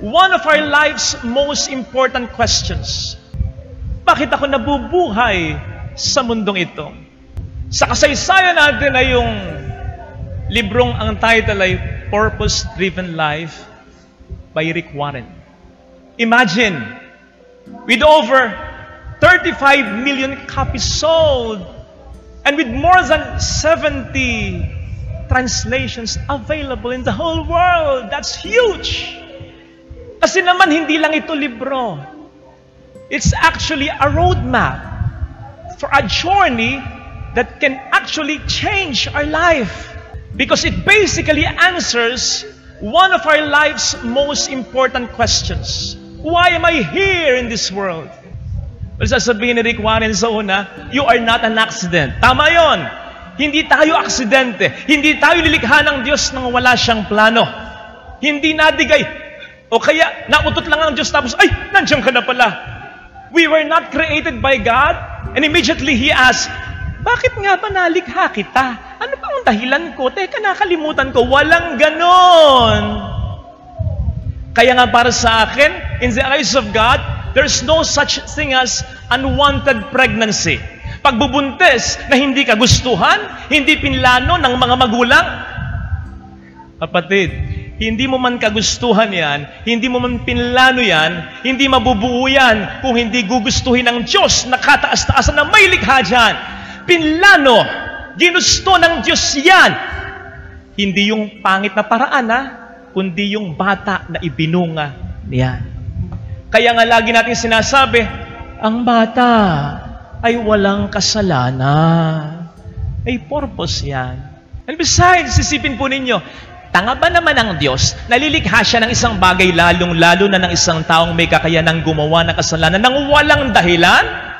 one of our life's most important questions. Bakit ako nabubuhay sa mundong ito? Sa kasaysayan natin ay yung librong ang title ay Purpose Driven Life by Rick Warren. Imagine, with over 35 million copies sold and with more than 70 translations available in the whole world. That's huge! Kasi naman hindi lang ito libro. It's actually a roadmap for a journey that can actually change our life. Because it basically answers one of our life's most important questions. Why am I here in this world? Well, sasabihin ni Rick Warren sa una, you are not an accident. Tama yon. Hindi tayo aksidente. Hindi tayo lilikha ng Diyos nang wala siyang plano. Hindi nadigay. O kaya, nautot lang ang Diyos tapos, ay, nandiyan ka na pala. We were not created by God. And immediately He asked, bakit nga ba nalikha kita? Ano ba ang dahilan ko? Teka, nakalimutan ko. Walang ganon. Kaya nga para sa akin, in the eyes of God, there's no such thing as unwanted pregnancy. Pagbubuntis na hindi kagustuhan, hindi pinlano ng mga magulang. Kapatid, hindi mo man kagustuhan yan, hindi mo man pinlano yan, hindi mabubuo yan kung hindi gugustuhin ng Diyos na kataas-taasan na may likha dyan pinlano, ginusto ng Diyos yan. Hindi yung pangit na paraan, ha? kundi yung bata na ibinunga niya. Kaya nga lagi natin sinasabi, ang bata ay walang kasalanan. May purpose yan. And besides, sisipin po ninyo, tanga ba naman ang Diyos? Nalilikha siya ng isang bagay lalong-lalo na ng isang taong may kakayanang gumawa ng kasalanan ng walang dahilan?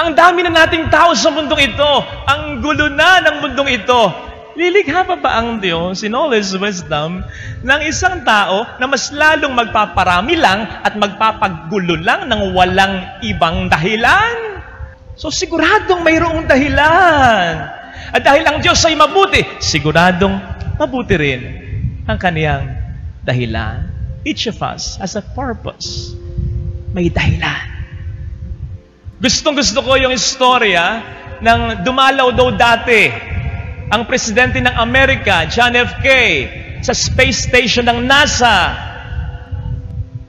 Ang dami na nating tao sa mundong ito. Ang gulo na ng mundong ito. Lilikha pa ba ang Diyos in all His wisdom ng isang tao na mas lalong magpaparami lang at magpapaggulo lang ng walang ibang dahilan? So siguradong mayroong dahilan. At dahil ang Diyos ay mabuti, siguradong mabuti rin ang kaniyang dahilan. Each of us has a purpose. May dahilan. Gustong gusto ko yung istorya ng dumalaw daw dati ang presidente ng Amerika, John F. K., sa space station ng NASA.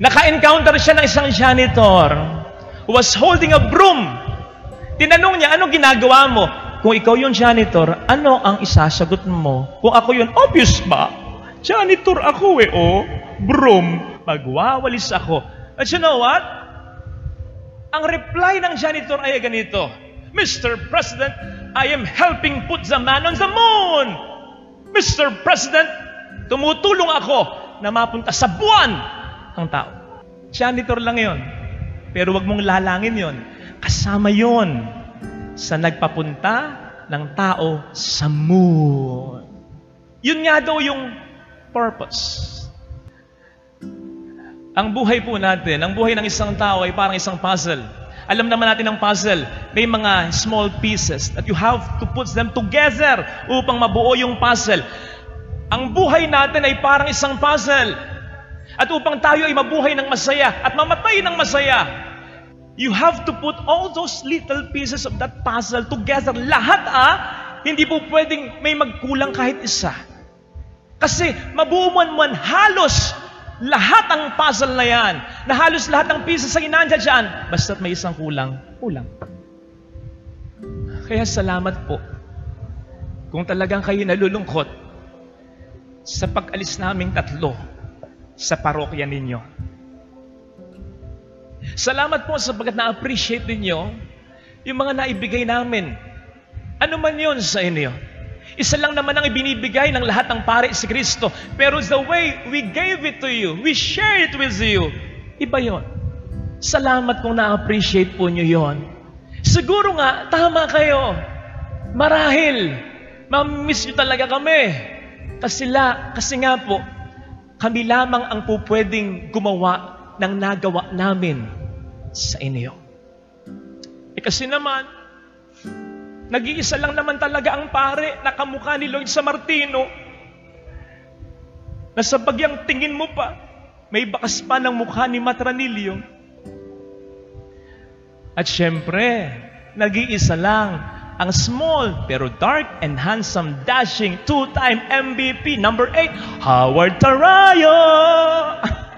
Naka-encounter siya ng isang janitor who was holding a broom. Tinanong niya, anong ginagawa mo? Kung ikaw yung janitor, ano ang isasagot mo? Kung ako yun, obvious ba? Janitor ako eh, oh. Broom. Magwawalis ako. But you know what? Ang reply ng janitor ay ganito, Mr. President, I am helping put the man on the moon. Mr. President, tumutulong ako na mapunta sa buwan ang tao. Janitor lang yon. Pero wag mong lalangin yon. Kasama yon sa nagpapunta ng tao sa moon. Yun nga daw yung purpose. Ang buhay po natin, ang buhay ng isang tao ay parang isang puzzle. Alam naman natin ang puzzle, may mga small pieces that you have to put them together upang mabuo yung puzzle. Ang buhay natin ay parang isang puzzle. At upang tayo ay mabuhay ng masaya at mamatay ng masaya, you have to put all those little pieces of that puzzle together. Lahat ah, hindi po pwedeng may magkulang kahit isa. Kasi mabuo man halos lahat ang puzzle na yan, na halos lahat ng pieces ay nandiyan dyan, basta't may isang kulang, kulang. Kaya salamat po kung talagang kayo nalulungkot sa pag-alis naming tatlo sa parokya ninyo. Salamat po sapagkat na-appreciate ninyo yung mga naibigay namin. Ano man yun sa inyo. Isa lang naman ang ibinibigay ng lahat ng pare si Kristo. Pero the way we gave it to you, we share it with you, iba yon. Salamat kung na-appreciate po nyo yon. Siguro nga, tama kayo. Marahil, ma-miss nyo talaga kami. Kasi, la, kasi nga po, kami lamang ang po pwedeng gumawa ng nagawa namin sa inyo. E kasi naman, Nag-iisa lang naman talaga ang pare na kamukha ni Lloyd sa Martino. Na sa bagyang tingin mo pa, may bakas pa ng mukha ni Matranillo. At syempre, nag-iisa lang ang small pero dark and handsome dashing two-time MVP number 8, Howard Tarayo!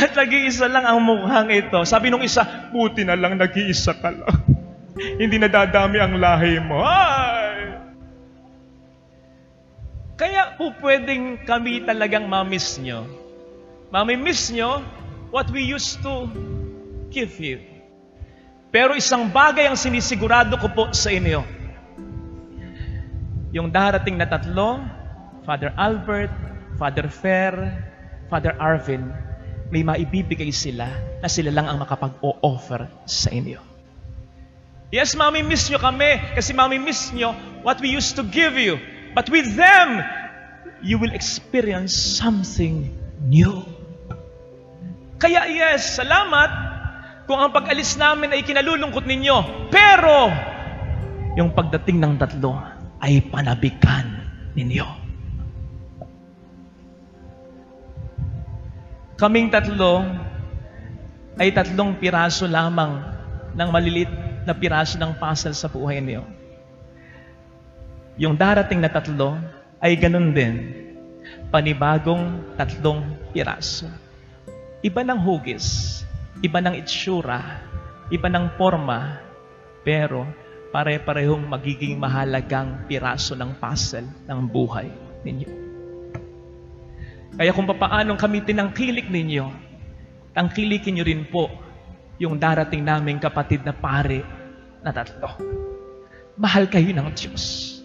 At nag-iisa lang ang mukhang ito. Sabi nung isa, buti na lang nag-iisa ka lang. Hindi nadadami ang lahi mo. Ay! Kaya po pwedeng kami talagang mamiss nyo. Mamimiss nyo what we used to give you. Pero isang bagay ang sinisigurado ko po sa inyo. Yung darating na tatlo, Father Albert, Father Fer, Father Arvin, may maibibigay sila na sila lang ang makapag-o-offer sa inyo. Yes, mami miss nyo kami kasi mami miss nyo what we used to give you. But with them, you will experience something new. Kaya yes, salamat kung ang pag-alis namin ay kinalulungkot ninyo. Pero, yung pagdating ng tatlo ay panabikan ninyo. Kaming tatlo ay tatlong piraso lamang ng malilit na piraso ng puzzle sa buhay niyo. Yung darating na tatlo ay ganun din. Panibagong tatlong piraso. Iba ng hugis, iba ng itsura, iba ng forma, pero pare-parehong magiging mahalagang piraso ng puzzle ng buhay ninyo. Kaya kung papaanong kami tinangkilik ninyo, tangkilikin nyo rin po yung darating naming kapatid na pare na tatlo. Mahal kayo ng Diyos.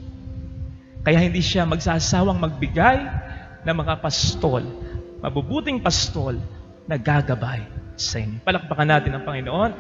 Kaya hindi siya magsasawang magbigay ng mga pastol, mabubuting pastol na gagabay sa inyo. Palakpakan natin ang Panginoon.